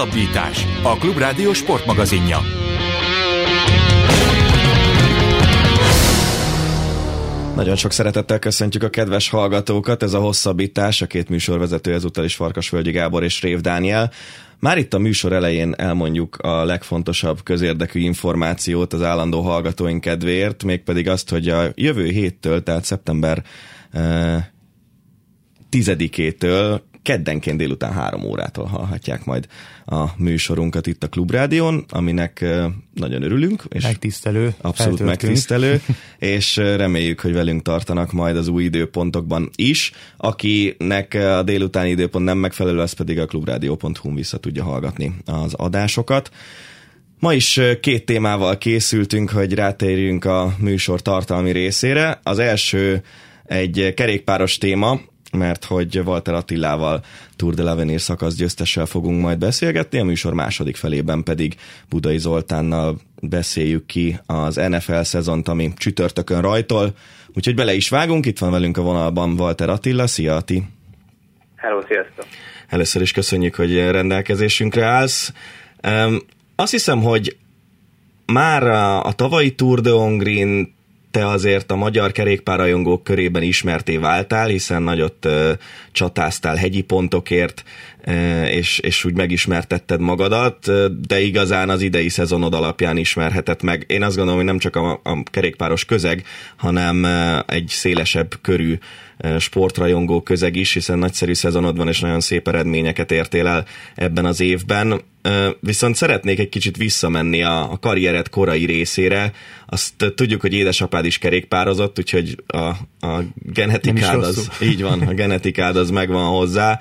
Hosszabbítás. A Klubrádió sportmagazinja. Nagyon sok szeretettel köszöntjük a kedves hallgatókat, ez a hosszabbítás, a két műsorvezető ezúttal is Farkasvölgyi Gábor és Rév Dániel. Már itt a műsor elején elmondjuk a legfontosabb közérdekű információt az állandó hallgatóink kedvéért, mégpedig azt, hogy a jövő héttől, tehát szeptember eh, 10-től keddenként délután három órától hallhatják majd a műsorunkat itt a Klubrádión, aminek nagyon örülünk. És megtisztelő. Abszolút megtisztelő, és reméljük, hogy velünk tartanak majd az új időpontokban is. Akinek a délutáni időpont nem megfelelő, az pedig a klubrádió.hu vissza tudja hallgatni az adásokat. Ma is két témával készültünk, hogy rátérjünk a műsor tartalmi részére. Az első egy kerékpáros téma, mert hogy Walter Attilával Tour de l'Avenir szakasz győztessel fogunk majd beszélgetni, a műsor második felében pedig Budai Zoltánnal beszéljük ki az NFL szezont, ami csütörtökön rajtol, úgyhogy bele is vágunk, itt van velünk a vonalban Walter Attila, szia Ati! Hello, sziasztok! Először is köszönjük, hogy rendelkezésünkre állsz. Um, azt hiszem, hogy már a, a tavalyi Tour de Hongrin te azért a magyar kerékpárajongók körében ismerté váltál, hiszen nagyot uh, csatáztál hegyi pontokért, uh, és, és úgy megismertetted magadat, de igazán az idei szezonod alapján ismerhetett meg. Én azt gondolom, hogy nem csak a, a kerékpáros közeg, hanem uh, egy szélesebb körű sportrajongó közeg is, hiszen nagyszerű szezonod van, és nagyon szép eredményeket értél el ebben az évben. Viszont szeretnék egy kicsit visszamenni a, a karriered korai részére. Azt tudjuk, hogy édesapád is kerékpározott, úgyhogy a, a genetikád az, így van, a genetikád az megvan hozzá.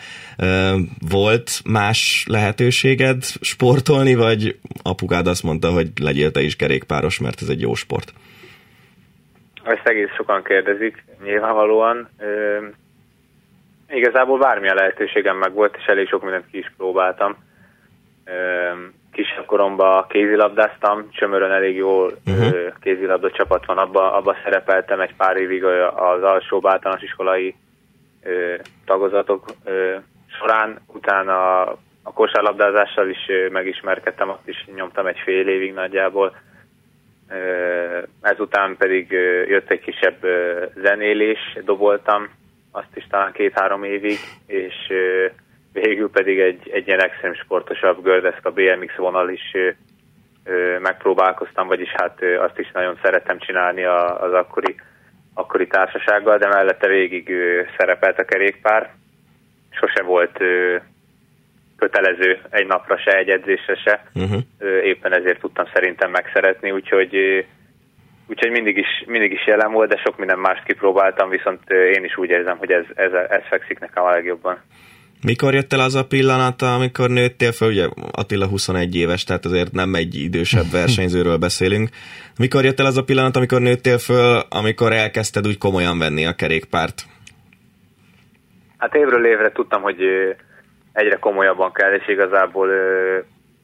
Volt más lehetőséged sportolni, vagy apukád azt mondta, hogy legyél te is kerékpáros, mert ez egy jó sport? Ezt egész sokan kérdezik, nyilvánvalóan. Igazából bármilyen lehetőségem meg volt, és elég sok mindent ki is próbáltam. Ö, kisebb koromban kézilabdáztam, Csömörön elég jó uh-huh. kézilabda csapat van, abba, abba szerepeltem egy pár évig az alsó általános iskolai ö, tagozatok ö, során, utána a kosárlabdázással is megismerkedtem, azt is nyomtam egy fél évig nagyjából ezután pedig jött egy kisebb zenélés, doboltam, azt is talán két-három évig, és végül pedig egy, egy ilyen extrém sportosabb gördeszka BMX vonal is megpróbálkoztam, vagyis hát azt is nagyon szerettem csinálni az akkori, akkori társasággal, de mellette végig szerepelt a kerékpár. Sose volt kötelező egy napra se, egy edzésre se. Uh-huh. Éppen ezért tudtam szerintem megszeretni, úgyhogy úgyhogy mindig is, mindig is jelen volt, de sok minden mást kipróbáltam, viszont én is úgy érzem, hogy ez, ez, ez fekszik nekem a legjobban. Mikor jött el az a pillanat, amikor nőttél fel, ugye Attila 21 éves, tehát azért nem egy idősebb versenyzőről beszélünk. Mikor jött el az a pillanat, amikor nőttél föl, amikor elkezdted úgy komolyan venni a kerékpárt? Hát évről évre tudtam, hogy egyre komolyabban kell, és igazából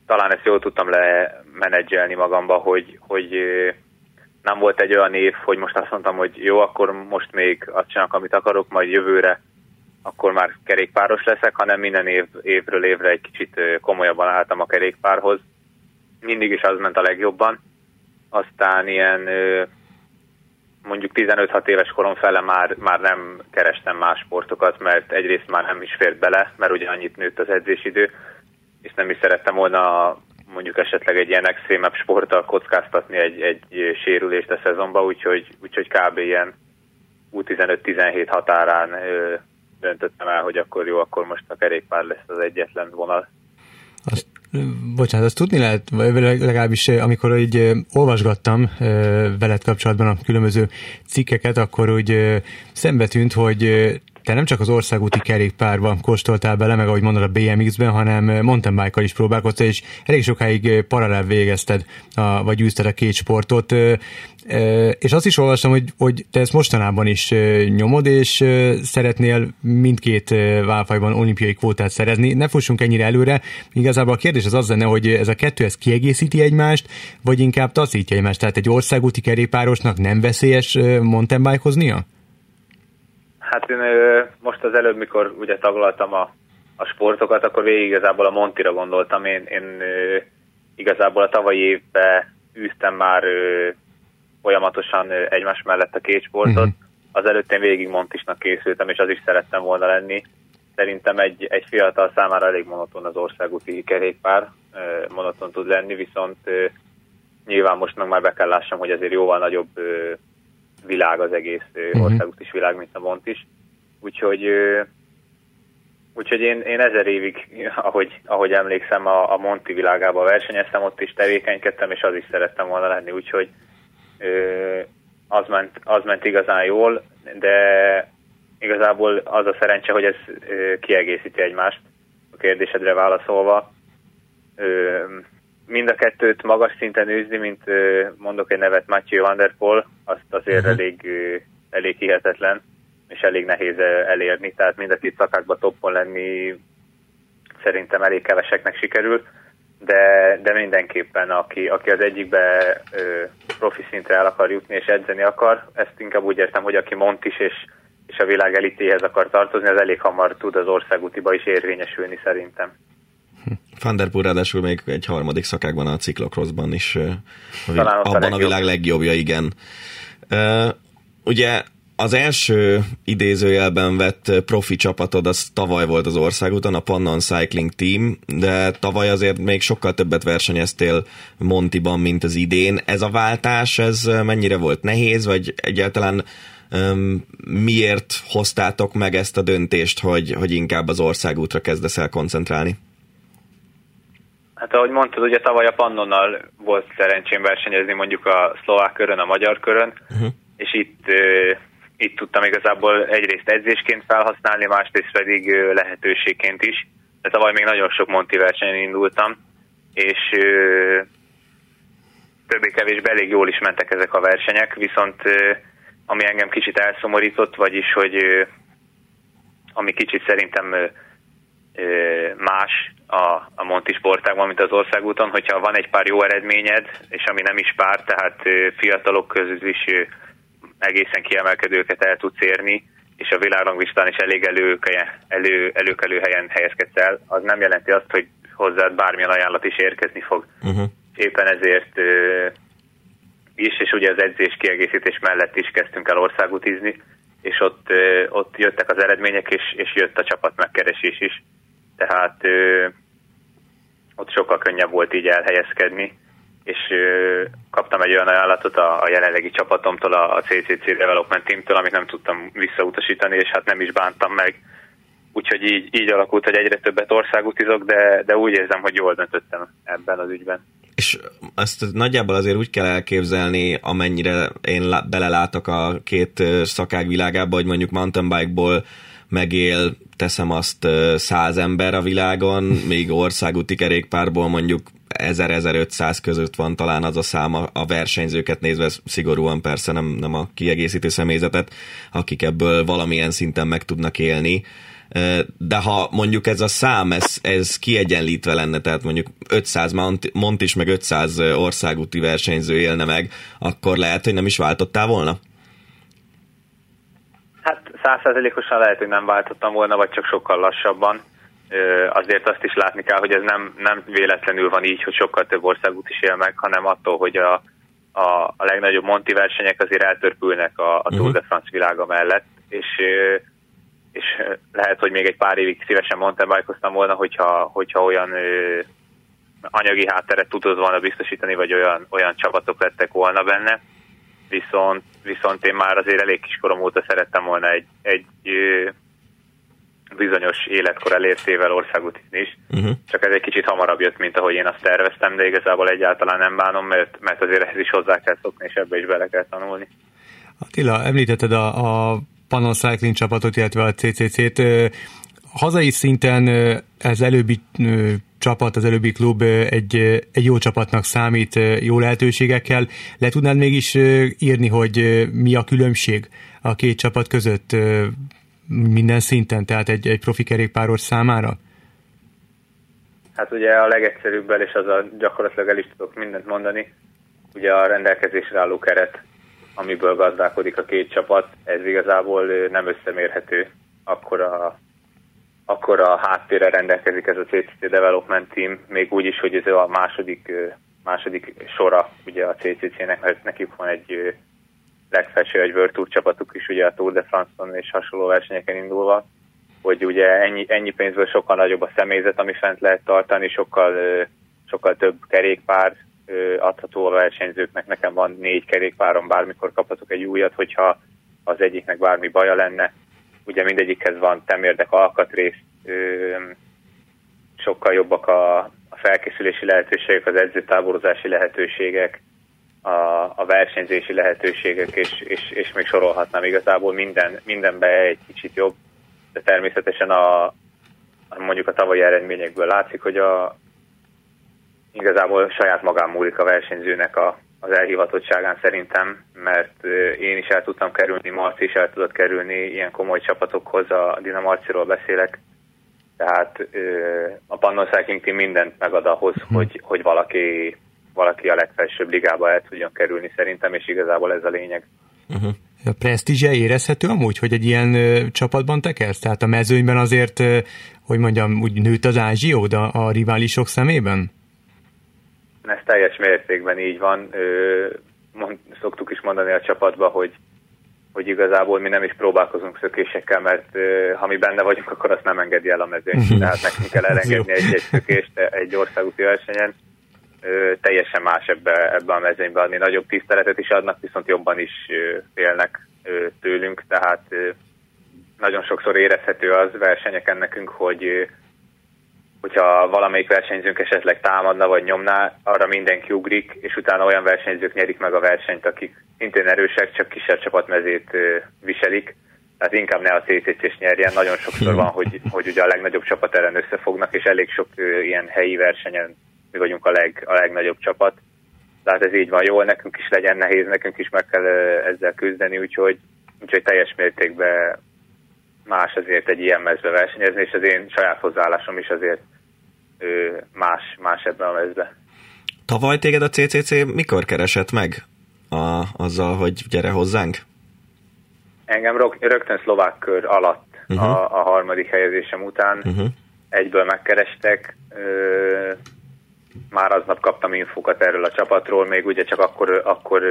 talán ezt jól tudtam lemenedzselni magamba, hogy, hogy nem volt egy olyan év, hogy most azt mondtam, hogy jó, akkor most még azt csinálok, amit akarok, majd jövőre akkor már kerékpáros leszek, hanem minden év, évről évre egy kicsit komolyabban álltam a kerékpárhoz. Mindig is az ment a legjobban. Aztán ilyen mondjuk 15-6 éves korom fele már, már nem kerestem más sportokat, mert egyrészt már nem is fért bele, mert ugye annyit nőtt az edzésidő, és nem is szerettem volna mondjuk esetleg egy ilyen extrémebb sporttal kockáztatni egy, egy sérülést a szezonba, úgyhogy, úgyhogy kb. ilyen U15-17 határán döntöttem el, hogy akkor jó, akkor most a kerékpár lesz az egyetlen vonal. Azt bocsánat, azt tudni lehet, legalábbis amikor így olvasgattam veled kapcsolatban a különböző cikkeket, akkor úgy szembe tűnt, hogy te nem csak az országúti kerékpárban kóstoltál bele, meg ahogy mondod a BMX-ben, hanem mountain bike is próbálkoztál, és elég sokáig paralel végezted, a, vagy űzted a két sportot, és azt is olvastam, hogy, hogy te ezt mostanában is nyomod, és szeretnél mindkét válfajban olimpiai kvótát szerezni. Ne fussunk ennyire előre, igazából a kérdés az az lenne, hogy ez a kettő ez kiegészíti egymást, vagy inkább taszítja egymást, tehát egy országúti kerékpárosnak nem veszélyes mountain bike-hoznia? Hát én most az előbb, mikor ugye taglaltam a a sportokat, akkor végig igazából a Montira gondoltam. Én, én igazából a tavalyi évben űztem már folyamatosan egymás mellett a két sportot. Uh-huh. Az előtt én végig Montisnak készültem, és az is szerettem volna lenni. Szerintem egy, egy fiatal számára elég monoton az országúti kerékpár, monoton tud lenni, viszont nyilván most meg már be kell lássam, hogy azért jóval nagyobb világ az egész uh-huh. országútis világ, mint a Mont is. Úgyhogy Úgyhogy én, én ezer évig, ahogy, ahogy emlékszem, a, a Monti világában versenyeztem, ott is tevékenykedtem, és az is szerettem volna lenni, úgyhogy az, ment, az ment igazán jól, de igazából az a szerencse, hogy ez kiegészíti egymást a kérdésedre válaszolva. Mind a kettőt magas szinten űzni, mint mondok egy nevet Matthew Van Der Poel, azt azért uh-huh. elég, elég hihetetlen és elég nehéz elérni, tehát mind a két szakákban toppon lenni szerintem elég keveseknek sikerül, de, de mindenképpen aki, aki az egyikbe ö, profi szintre el akar jutni és edzeni akar, ezt inkább úgy értem, hogy aki mont is és, és a világ elitéhez akar tartozni, az elég hamar tud az országútiba is érvényesülni szerintem. Van der Poel ráadásul még egy harmadik szakákban a ciklokroszban is, abban a világ legjobbja, igen. Uh, ugye az első idézőjelben vett profi csapatod az tavaly volt az országúton, a Pannon Cycling Team, de tavaly azért még sokkal többet versenyeztél Montiban, mint az idén. Ez a váltás, ez mennyire volt nehéz, vagy egyáltalán um, miért hoztátok meg ezt a döntést, hogy, hogy inkább az országútra kezdesz el koncentrálni? Hát ahogy mondtad, ugye tavaly a Pannonnal volt szerencsém versenyezni mondjuk a szlovák körön, a magyar körön, uh-huh. és itt itt tudtam igazából egyrészt edzésként felhasználni, másrészt pedig lehetőségként is. De tavaly még nagyon sok Monti versenyen indultam, és többé-kevésbé elég jól is mentek ezek a versenyek, viszont ami engem kicsit elszomorított, vagyis, hogy ami kicsit szerintem más a, a Monti sportágban, mint az országúton, hogyha van egy pár jó eredményed, és ami nem is pár, tehát fiatalok közül is egészen kiemelkedőket el tudsz érni, és a világranglistán is elég előkelő, elő, előkelő helyen helyezkedsz el, az nem jelenti azt, hogy hozzád bármilyen ajánlat is érkezni fog. Uh-huh. Éppen ezért uh, is, és ugye az edzés kiegészítés mellett is kezdtünk el országutizni, és ott, uh, ott jöttek az eredmények, és, és jött a csapat megkeresés is. Tehát uh, ott sokkal könnyebb volt így elhelyezkedni és ö, kaptam egy olyan ajánlatot a, a jelenlegi csapatomtól, a, a CCC Development Teamtől, amit nem tudtam visszautasítani, és hát nem is bántam meg. Úgyhogy így, így alakult, hogy egyre többet országutizok, de, de úgy érzem, hogy jól döntöttem ebben az ügyben. És ezt nagyjából azért úgy kell elképzelni, amennyire én belelátok a két szakág világába, hogy mondjuk mountain bike-ból megél, teszem azt száz ember a világon, még országúti kerékpárból mondjuk 1000-1500 között van talán az a szám a versenyzőket nézve, szigorúan persze nem, nem a kiegészítő személyzetet, akik ebből valamilyen szinten meg tudnak élni. De ha mondjuk ez a szám, ez, ez kiegyenlítve lenne, tehát mondjuk 500 mont, is, meg 500 országúti versenyző élne meg, akkor lehet, hogy nem is váltottál volna? Százszerzelékosan lehet, hogy nem váltottam volna, vagy csak sokkal lassabban azért azt is látni kell, hogy ez nem, nem véletlenül van így, hogy sokkal több országút is él meg, hanem attól, hogy a, a, a legnagyobb Monti versenyek azért eltörpülnek a, a Tour de mhm. France világa mellett, és, és lehet, hogy még egy pár évig szívesen mountainbike volna, hogyha, hogyha olyan anyagi hátteret tudod volna biztosítani, vagy olyan, olyan csapatok lettek volna benne. Viszont, viszont én már azért elég kiskorom óta szerettem volna egy, egy bizonyos életkor elértével országútin is, uh-huh. csak ez egy kicsit hamarabb jött, mint ahogy én azt terveztem, de igazából egyáltalán nem bánom, mert, mert azért ehhez is hozzá kell szokni, és ebbe is bele kell tanulni. Attila, említetted a, a Panon Cycling csapatot, illetve a CCC-t. Hazai szinten ez előbbi csapat, az előbbi klub egy, egy jó csapatnak számít, jó lehetőségekkel. Le tudnád mégis írni, hogy mi a különbség a két csapat között? minden szinten, tehát egy, egy profi kerékpáros számára? Hát ugye a legegyszerűbb és az a gyakorlatilag el is tudok mindent mondani, ugye a rendelkezésre álló keret, amiből gazdálkodik a két csapat, ez igazából nem összemérhető akkor a akkor a háttérre rendelkezik ez a CCC Development Team, még úgy is, hogy ez a második, második sora ugye a CCC-nek, mert nekik van egy legfelső egy World Tour csapatuk is ugye a Tour de France-on és hasonló versenyeken indulva, hogy ugye ennyi, ennyi pénzből sokkal nagyobb a személyzet, ami fent lehet tartani, sokkal, sokkal több kerékpár adható a versenyzőknek. Nekem van négy kerékpárom, bármikor kaphatok egy újat, hogyha az egyiknek bármi baja lenne. Ugye mindegyikhez van temérdek alkatrész, sokkal jobbak a, a felkészülési lehetőségek, az edzőtáborozási lehetőségek, a, a versenyzési lehetőségek, és, és, és még sorolhatnám. Igazából minden, mindenbe egy kicsit jobb, de természetesen a, mondjuk a tavalyi eredményekből látszik, hogy a, igazából saját magán múlik a versenyzőnek a, az elhivatottságán szerintem, mert én is el tudtam kerülni, Marci is el tudott kerülni ilyen komoly csapatokhoz, a Dina Marciról beszélek, tehát a Pannon Cycling Team mindent megad ahhoz, hm. hogy, hogy valaki, valaki a legfelsőbb ligába el tudjon kerülni szerintem, és igazából ez a lényeg. Uh-huh. A presztízse érezhető amúgy, hogy egy ilyen ö, csapatban tekersz? Tehát a mezőnyben azért, ö, hogy mondjam, úgy nőtt az ázsiód a, a riválisok szemében? Ez teljes mértékben így van. Mond, szoktuk is mondani a csapatba, hogy hogy igazából mi nem is próbálkozunk szökésekkel, mert ha mi benne vagyunk, akkor azt nem engedi el a mezőny. Mhm. Tehát nekünk kell elengedni egy-egy szökést egy országúti versenyen. Teljesen más ebbe, ebbe a mezőnybe adni. Nagyobb tiszteletet is adnak, viszont jobban is félnek tőlünk, tehát nagyon sokszor érezhető az versenyeken nekünk, hogy hogyha valamelyik versenyzőnk esetleg támadna vagy nyomná, arra mindenki ugrik, és utána olyan versenyzők nyerik meg a versenyt, akik szintén erősek, csak kisebb csapatmezét viselik. Tehát inkább ne a CCC-s nyerjen. Nagyon sokszor van, hogy, hogy ugye a legnagyobb csapat ellen összefognak, és elég sok ilyen helyi versenyen mi vagyunk a, leg, a legnagyobb csapat. Tehát ez így van, jól nekünk is legyen nehéz, nekünk is meg kell ezzel küzdeni, úgyhogy, úgyhogy teljes mértékben más azért egy ilyen mezbe versenyezni, és az én saját hozzáállásom is azért más, más ebben a mezbe. Tavaly téged a CCC mikor keresett meg a, azzal, hogy gyere hozzánk? Engem rögtön szlovák kör alatt uh-huh. a, a harmadik helyezésem után uh-huh. egyből megkerestek. Ö, már aznap kaptam infokat erről a csapatról, még ugye csak akkor, akkor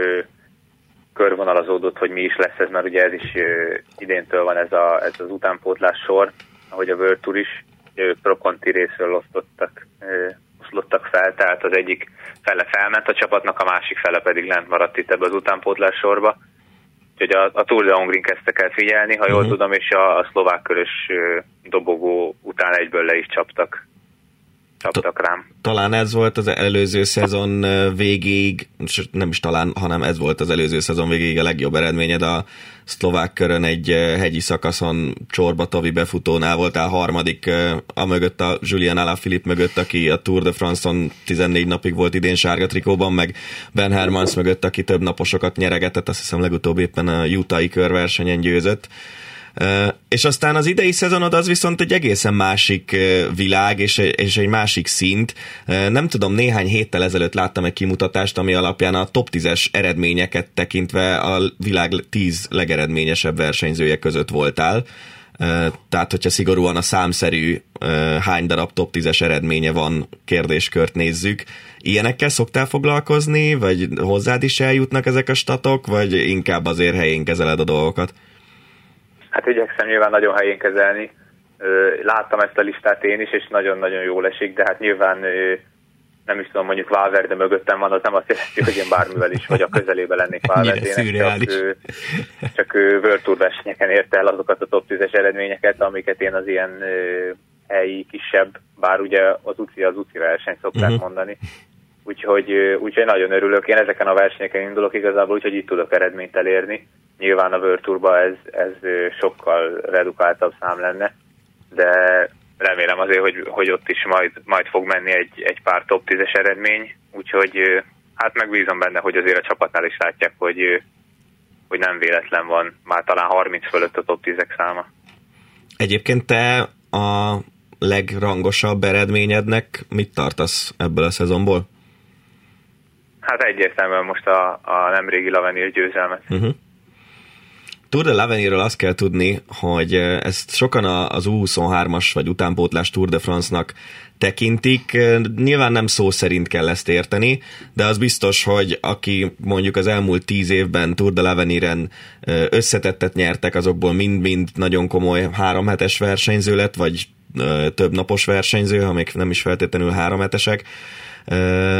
körvonalazódott, hogy mi is lesz ez, mert ugye ez is ö, idéntől van ez, a, ez az utánpótlás sor, ahogy a World Tour is ők prokonti részről osztottak, oszlottak fel, tehát az egyik fele felment a csapatnak, a másik fele pedig lent maradt itt ebbe az utánpótlás sorba. Úgyhogy a, a Tour de Hongrin kezdte el figyelni, ha jól uh-huh. tudom, és a, a szlovák körös dobogó után egyből le is csaptak csaptak rám. Talán ez volt az előző szezon végéig, nem is talán, hanem ez volt az előző szezon végéig a legjobb eredményed a szlovák körön egy hegyi szakaszon Csorba Tovi befutónál voltál harmadik, a mögött a Julian Alaphilippe mögött, aki a Tour de France-on 14 napig volt idén sárga trikóban, meg Ben Hermans mögött, aki több naposokat nyeregetett, azt hiszem legutóbb éppen a Utah-i körversenyen győzött. És aztán az idei szezonod az viszont egy egészen másik világ, és, és egy másik szint. Nem tudom, néhány héttel ezelőtt láttam egy kimutatást, ami alapján a top 10-es eredményeket tekintve a világ 10 legeredményesebb versenyzője között voltál. Tehát, hogyha szigorúan a számszerű hány darab top 10-es eredménye van kérdéskört nézzük, ilyenekkel szoktál foglalkozni, vagy hozzád is eljutnak ezek a statok, vagy inkább azért helyén kezeled a dolgokat? Hát igyekszem nyilván nagyon helyén kezelni. Láttam ezt a listát én is, és nagyon-nagyon jól esik, de hát nyilván nem is tudom, mondjuk Valverde mögöttem van, az nem azt jelenti, hogy én bármivel is vagy a közelébe lennék Valverdének, csak, csak World Tour versenyeken érte el azokat a top 10-es eredményeket, amiket én az ilyen helyi kisebb, bár ugye az UCI az UCI verseny szokták uh-huh. mondani, úgyhogy, úgyhogy nagyon örülök. Én ezeken a versenyeken indulok igazából, úgyhogy itt tudok eredményt elérni. Nyilván a Tourba ez, ez sokkal redukáltabb szám lenne, de remélem azért, hogy, hogy ott is majd, majd fog menni egy, egy pár top 10-es eredmény, úgyhogy hát megbízom benne, hogy azért a csapatnál is látják, hogy, hogy nem véletlen van, már talán 30 fölött a top 10-ek száma. Egyébként te a legrangosabb eredményednek mit tartasz ebből a szezonból? Hát egyértelműen most a, a nemrégi Lavenil győzelmet. Uh-huh. Tour de l'Avenirről azt kell tudni, hogy ezt sokan az U23-as vagy utánpótlás Tour de France-nak tekintik. Nyilván nem szó szerint kell ezt érteni, de az biztos, hogy aki mondjuk az elmúlt tíz évben Tour de l'Aveniren összetettet nyertek, azokból mind-mind nagyon komoly háromhetes versenyző lett, vagy több napos versenyző, ha még nem is feltétlenül háromhetesek,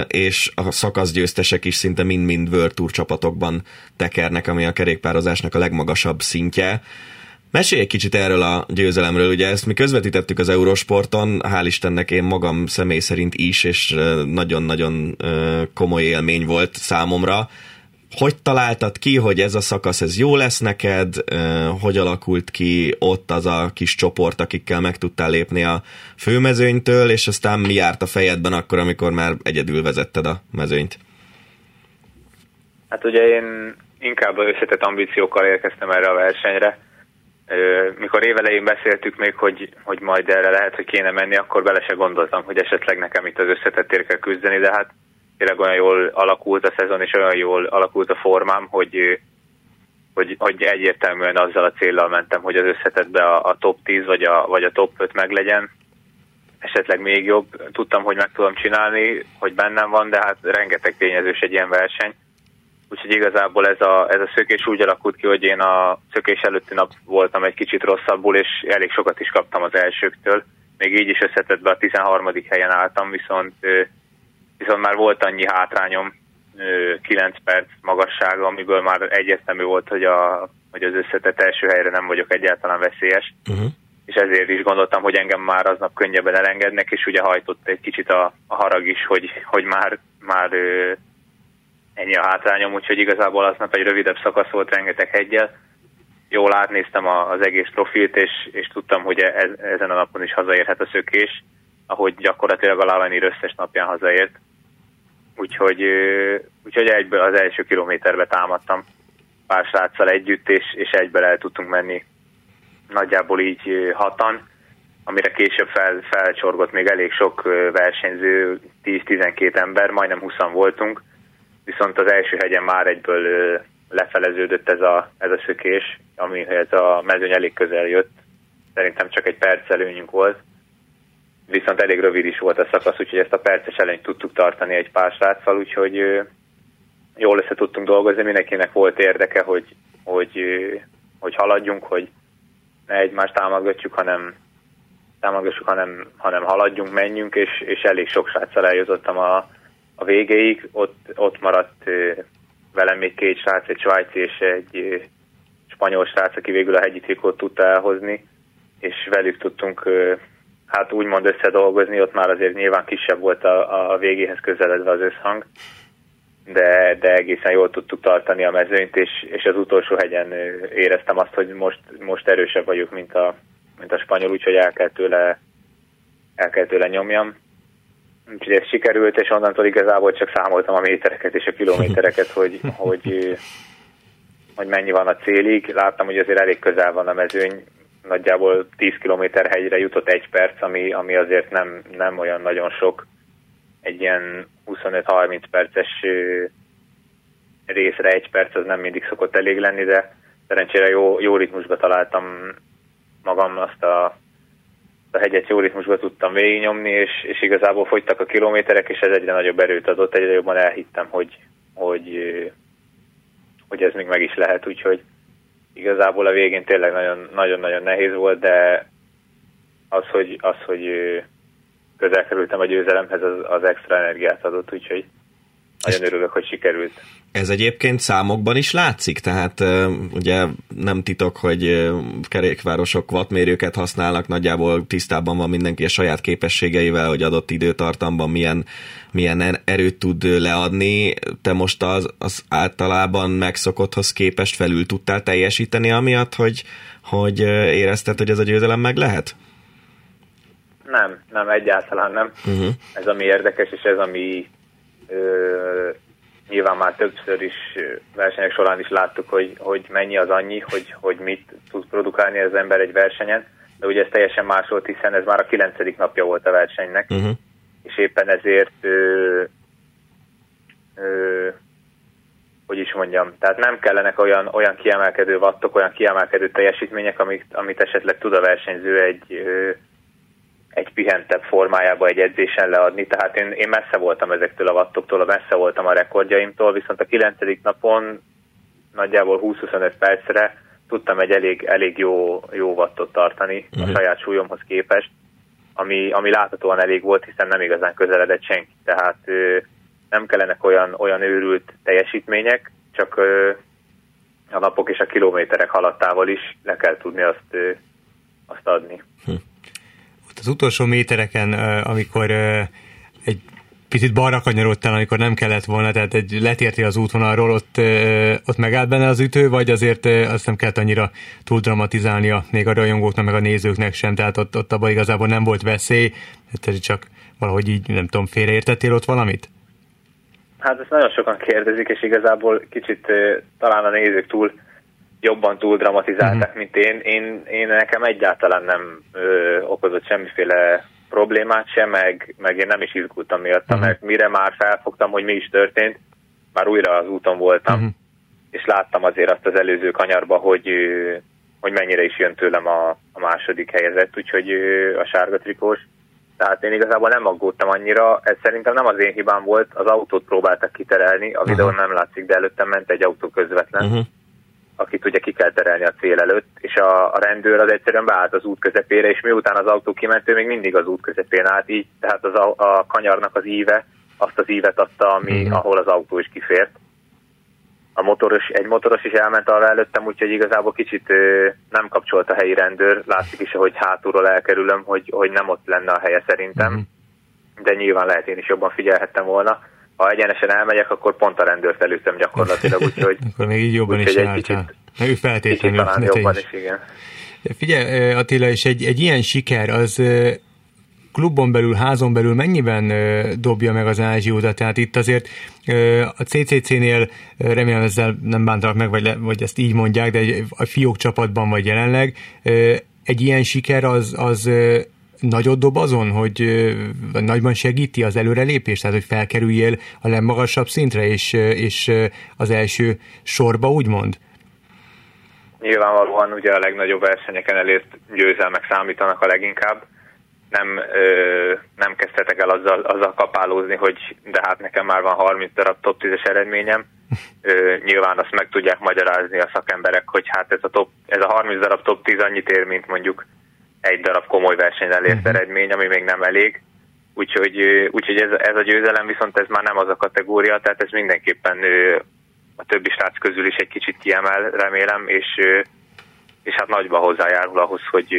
és a szakaszgyőztesek is szinte mind-mind World Tour csapatokban tekernek, ami a kerékpározásnak a legmagasabb szintje. Mesélj egy kicsit erről a győzelemről, ugye ezt mi közvetítettük az Eurosporton, hál' Istennek én magam személy szerint is, és nagyon-nagyon komoly élmény volt számomra. Hogy találtad ki, hogy ez a szakasz ez jó lesz neked? Hogy alakult ki ott az a kis csoport, akikkel meg tudtál lépni a főmezőnytől, és aztán mi járt a fejedben akkor, amikor már egyedül vezetted a mezőnyt? Hát ugye én inkább összetett ambíciókkal érkeztem erre a versenyre. Mikor évelején beszéltük még, hogy, hogy majd erre lehet, hogy kéne menni, akkor bele se gondoltam, hogy esetleg nekem itt az összetettért kell küzdeni, de hát tényleg olyan jól alakult a szezon, és olyan jól alakult a formám, hogy, hogy, hogy egyértelműen azzal a céllal mentem, hogy az összetetbe a, a top 10 vagy a, vagy a top 5 meglegyen. Esetleg még jobb. Tudtam, hogy meg tudom csinálni, hogy bennem van, de hát rengeteg tényezős egy ilyen verseny. Úgyhogy igazából ez a, ez a szökés úgy alakult ki, hogy én a szökés előtti nap voltam egy kicsit rosszabbul, és elég sokat is kaptam az elsőktől. Még így is összetettbe a 13. helyen álltam, viszont viszont már volt annyi hátrányom, 9 perc magassága, amiből már egyértelmű volt, hogy, a, hogy az összetett első helyre nem vagyok egyáltalán veszélyes. Uh-huh. És ezért is gondoltam, hogy engem már aznap könnyebben elengednek, és ugye hajtott egy kicsit a, a harag is, hogy, hogy már, már ö, ennyi a hátrányom, úgyhogy igazából aznap egy rövidebb szakasz volt rengeteg hegyel. Jól átnéztem a, az egész profilt, és, és tudtam, hogy ez, ezen a napon is hazaérhet a szökés ahogy gyakorlatilag a Lavenir összes napján hazaért. Úgyhogy, úgyhogy egyből az első kilométerbe támadtam pár sráccal együtt, és, és egyből el tudtunk menni nagyjából így hatan, amire később fel, felcsorgott még elég sok versenyző, 10-12 ember, majdnem 20 voltunk, viszont az első hegyen már egyből lefeleződött ez a, ez a szökés, ami ez a mezőny elég közel jött. Szerintem csak egy perc előnyünk volt viszont elég rövid is volt a szakasz, úgyhogy ezt a perces előnyt tudtuk tartani egy pár sráccal, úgyhogy jól össze tudtunk dolgozni, mindenkinek volt érdeke, hogy, hogy, hogy haladjunk, hogy ne egymást támogatjuk, hanem támogassuk, hanem, hanem haladjunk, menjünk, és, és elég sok sráccal eljutottam a, a végéig. Ott, ott maradt velem még két srác, egy svájci és egy spanyol srác, aki végül a hegyi trikót tudta elhozni, és velük tudtunk hát úgymond összedolgozni, ott már azért nyilván kisebb volt a, a végéhez közeledve az összhang, de, de egészen jól tudtuk tartani a mezőnyt, és, és az utolsó hegyen éreztem azt, hogy most, most erősebb vagyok, mint a, mint a spanyol, úgyhogy el kell tőle, el kell tőle nyomjam. Úgyhogy ez sikerült, és onnantól igazából csak számoltam a métereket és a kilométereket, hogy, hogy, hogy mennyi van a célig. Láttam, hogy azért elég közel van a mezőny, nagyjából 10 km hegyre jutott egy perc, ami, ami azért nem, nem olyan nagyon sok. Egy ilyen 25-30 perces részre egy perc az nem mindig szokott elég lenni, de szerencsére jó, jó ritmusba találtam magam, azt a, a hegyet jó ritmusba tudtam végignyomni, és, és igazából fogytak a kilométerek, és ez egyre nagyobb erőt adott, egyre jobban elhittem, hogy, hogy, hogy ez még meg is lehet, úgyhogy igazából a végén tényleg nagyon-nagyon nehéz volt, de az, hogy, az, hogy közel kerültem a győzelemhez, az, az extra energiát adott, úgyhogy nagyon örülök, hogy sikerült. Ez egyébként számokban is látszik, tehát ugye nem titok, hogy kerékvárosok wattmérőket használnak, nagyjából tisztában van mindenki a saját képességeivel, hogy adott időtartamban milyen, milyen er-, erőt tud leadni. Te most az, az általában megszokotthoz képest felül tudtál teljesíteni, amiatt, hogy, hogy érezted, hogy ez a győzelem meg lehet? Nem, nem, egyáltalán nem. Uh-huh. Ez ami érdekes, és ez ami nyilván már többször is versenyek során is láttuk, hogy, hogy mennyi az annyi, hogy, hogy mit tud produkálni az ember egy versenyen, de ugye ez teljesen más volt, hiszen ez már a kilencedik napja volt a versenynek, uh-huh. és éppen ezért ö, ö, hogy is mondjam, tehát nem kellenek olyan, olyan kiemelkedő vattok, olyan kiemelkedő teljesítmények, amit, amit esetleg tud a versenyző egy, egy pihentebb formájába egy edzésen leadni, tehát én, én messze voltam ezektől a wattoktól, messze voltam a rekordjaimtól, viszont a kilencedik napon nagyjából 20-25 percre tudtam egy elég, elég jó, jó wattot tartani uh-huh. a mhm. saját súlyomhoz képest, ami, ami láthatóan elég volt, hiszen nem igazán közeledett senki, tehát nem kellenek olyan, olyan őrült teljesítmények, csak a napok és a kilométerek haladtával is le kell tudni azt, azt adni. Hm. Az utolsó métereken, amikor egy picit balra kanyarodtál, amikor nem kellett volna, tehát egy letértél az útvonalról, ott, ott megállt benne az ütő, vagy azért azt nem kellett annyira túl dramatizálnia még a rajongóknak, meg a nézőknek sem, tehát ott, ott abban igazából nem volt veszély, tehát csak valahogy így, nem tudom, félreértettél ott valamit? Hát ezt nagyon sokan kérdezik, és igazából kicsit talán a nézők túl jobban túl dramatizálták, uh-huh. mint én. én. Én nekem egyáltalán nem ö, okozott semmiféle problémát sem, meg, meg én nem is izgultam miatta, uh-huh. meg mire már felfogtam, hogy mi is történt, már újra az úton voltam, uh-huh. és láttam azért azt az előző kanyarba, hogy, hogy mennyire is jön tőlem a, a második helyezett, úgyhogy a sárga trikós. Tehát én igazából nem aggódtam annyira, ez szerintem nem az én hibám volt, az autót próbáltak kiterelni, a videón uh-huh. nem látszik, de előttem ment egy autó közvetlen, uh-huh. Akit ugye ki kell terelni a cél előtt, és a, a rendőr az egyszerűen beállt az út közepére, és miután az autó kiment, ő még mindig az út közepén állt, így tehát az a, a kanyarnak az íve, azt az ívet adta, ami, uh-huh. ahol az autó is kifért a motoros, egy motoros is elment arra előttem, úgyhogy igazából kicsit ö, nem kapcsolt a helyi rendőr. Látszik is, hogy hátulról elkerülöm, hogy, hogy nem ott lenne a helye szerintem. Mm-hmm. De nyilván lehet én is jobban figyelhettem volna. Ha egyenesen elmegyek, akkor pont a rendőrt előttem gyakorlatilag, úgyhogy... akkor még így jobban is jártál. Ő feltétlenül. Talán jobban is, igen. Figyelj, Attila, és egy, egy ilyen siker, az klubon belül, házon belül mennyiben dobja meg az ázsiódat? Tehát itt azért a CCC-nél remélem ezzel nem bántanak meg, vagy, le, vagy ezt így mondják, de a fiók csapatban vagy jelenleg. Egy ilyen siker az, az nagyot dob azon, hogy nagyban segíti az előrelépést, tehát hogy felkerüljél a legmagasabb szintre, és, és az első sorba, úgymond? Nyilvánvalóan ugye a legnagyobb versenyeken elért győzelmek számítanak a leginkább nem, ö, nem kezdhetek el azzal, azzal kapálózni, hogy de hát nekem már van 30 darab top 10-es eredményem. Ö, nyilván azt meg tudják magyarázni a szakemberek, hogy hát ez a, top, ez a 30 darab top 10 annyit ér, mint mondjuk egy darab komoly versenyen elért uh-huh. eredmény, ami még nem elég. Úgyhogy, úgyhogy ez, ez a győzelem viszont ez már nem az a kategória, tehát ez mindenképpen a többi srác közül is egy kicsit kiemel, remélem, és, és hát nagyban hozzájárul ahhoz, hogy,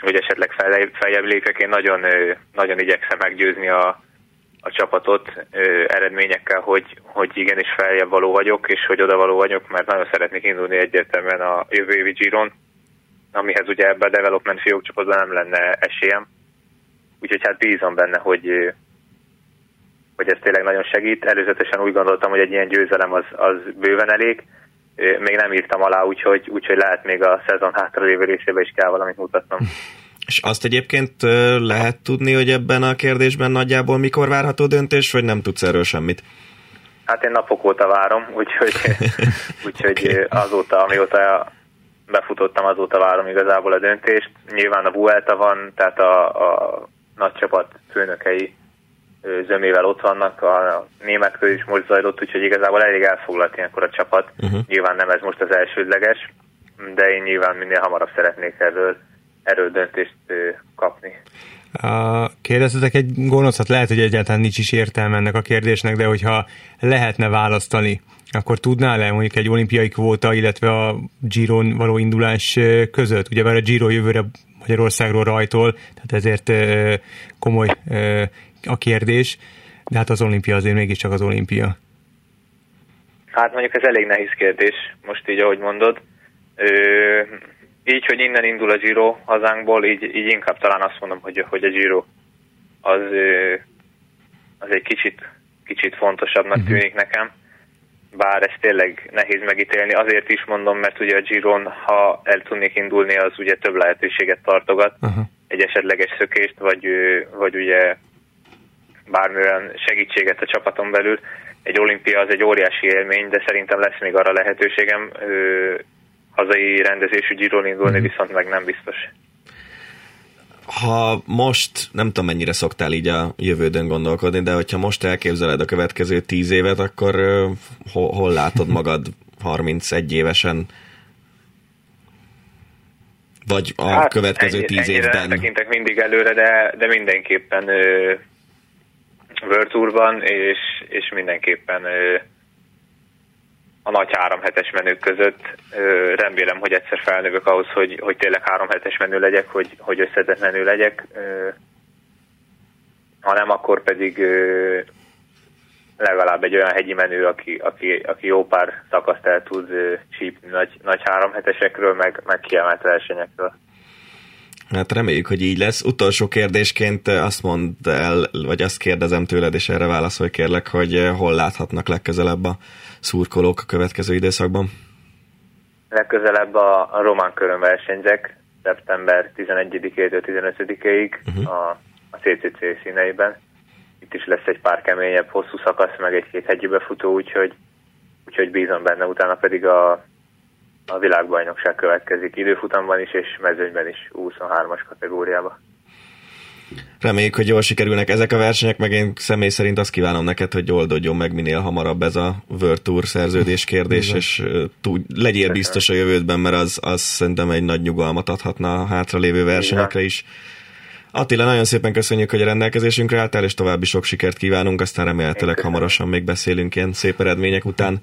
hogy esetleg feljebb lépjek. Én nagyon, nagyon igyekszem meggyőzni a, a csapatot eredményekkel, hogy, hogy igenis feljebb való vagyok, és hogy oda való vagyok, mert nagyon szeretnék indulni egyértelműen a jövő évi Giron, amihez ugye ebben a development fiók csapatban nem lenne esélyem. Úgyhogy hát bízom benne, hogy, hogy ez tényleg nagyon segít. Előzetesen úgy gondoltam, hogy egy ilyen győzelem az, az bőven elég, még nem írtam alá, úgyhogy, úgyhogy lehet még a szezon hátralévő részébe is kell valamit mutatnom. És azt egyébként lehet tudni, hogy ebben a kérdésben nagyjából mikor várható döntés, vagy nem tudsz erről semmit? Hát én napok óta várom, úgyhogy, úgyhogy okay. azóta, amióta befutottam, azóta várom igazából a döntést. Nyilván a Vuelta van, tehát a, a nagy csapat főnökei zömével ott vannak, a német kör is most zajlott, úgyhogy igazából elég elfoglalt ilyenkor a csapat. Uh-huh. Nyilván nem ez most az elsődleges, de én nyilván minél hamarabb szeretnék erről, erről döntést kapni. Kérdeztetek egy gonoszat, lehet, hogy egyáltalán nincs is értelme ennek a kérdésnek, de hogyha lehetne választani, akkor tudnál-e mondjuk egy olimpiai kvóta, illetve a Giron való indulás között? Ugye már a Giro jövőre Magyarországról rajtol, tehát ezért komoly a kérdés, de hát az olimpia azért mégiscsak az olimpia. Hát mondjuk ez elég nehéz kérdés, most így ahogy mondod. Így, hogy innen indul a Giro hazánkból, így, így inkább talán azt mondom, hogy, hogy a Giro az, az egy kicsit, kicsit fontosabbnak uh-huh. tűnik nekem. Bár ez tényleg nehéz megítélni. Azért is mondom, mert ugye a Giron, ha el tudnék indulni, az ugye több lehetőséget tartogat. Uh-huh. Egy esetleges szökést, vagy, vagy ugye bármilyen segítséget a csapaton belül. Egy olimpia az egy óriási élmény, de szerintem lesz még arra lehetőségem. Hazai rendezésű Giro indulni, mm. viszont meg nem biztos. Ha most, nem tudom mennyire szoktál így a jövődön gondolkodni, de hogyha most elképzeled a következő tíz évet, akkor hol, hol látod magad 31 évesen? Vagy a hát, következő ennyi, tíz évben? tekintek mindig előre, de, de mindenképpen ö, World Tourban, és, és mindenképpen ö, a nagy három hetes menők között. Remélem, hogy egyszer felnövök ahhoz, hogy, hogy tényleg három hetes menő legyek, hogy, hogy összetett menő legyek. Ha nem, akkor pedig legalább egy olyan hegyi menő, aki, aki, aki jó pár szakaszt el tud csípni nagy, nagy háromhetesekről, meg, meg kiemelt versenyekről. Hát reméljük, hogy így lesz. Utolsó kérdésként azt mondd el, vagy azt kérdezem tőled, és erre válaszolj kérlek, hogy hol láthatnak legközelebb a szurkolók a következő időszakban? Legközelebb a, a román körön versenyzek, szeptember 11-től 15-ig uh-huh. a, a CCC színeiben itt is lesz egy pár keményebb, hosszú szakasz, meg egy-két hegyi befutó, úgyhogy, úgyhogy bízom benne, utána pedig a, a világbajnokság következik időfutamban is, és mezőnyben is 23-as kategóriába. Reméljük, hogy jól sikerülnek ezek a versenyek, meg én személy szerint azt kívánom neked, hogy oldódjon meg minél hamarabb ez a World Tour szerződés kérdés, és tud, legyél biztos a jövődben, mert az, az szerintem egy nagy nyugalmat adhatna a hátralévő versenyekre is. Attila, nagyon szépen köszönjük, hogy a rendelkezésünkre álltál, és további sok sikert kívánunk, aztán remélhetőleg hamarosan még beszélünk ilyen szép eredmények után.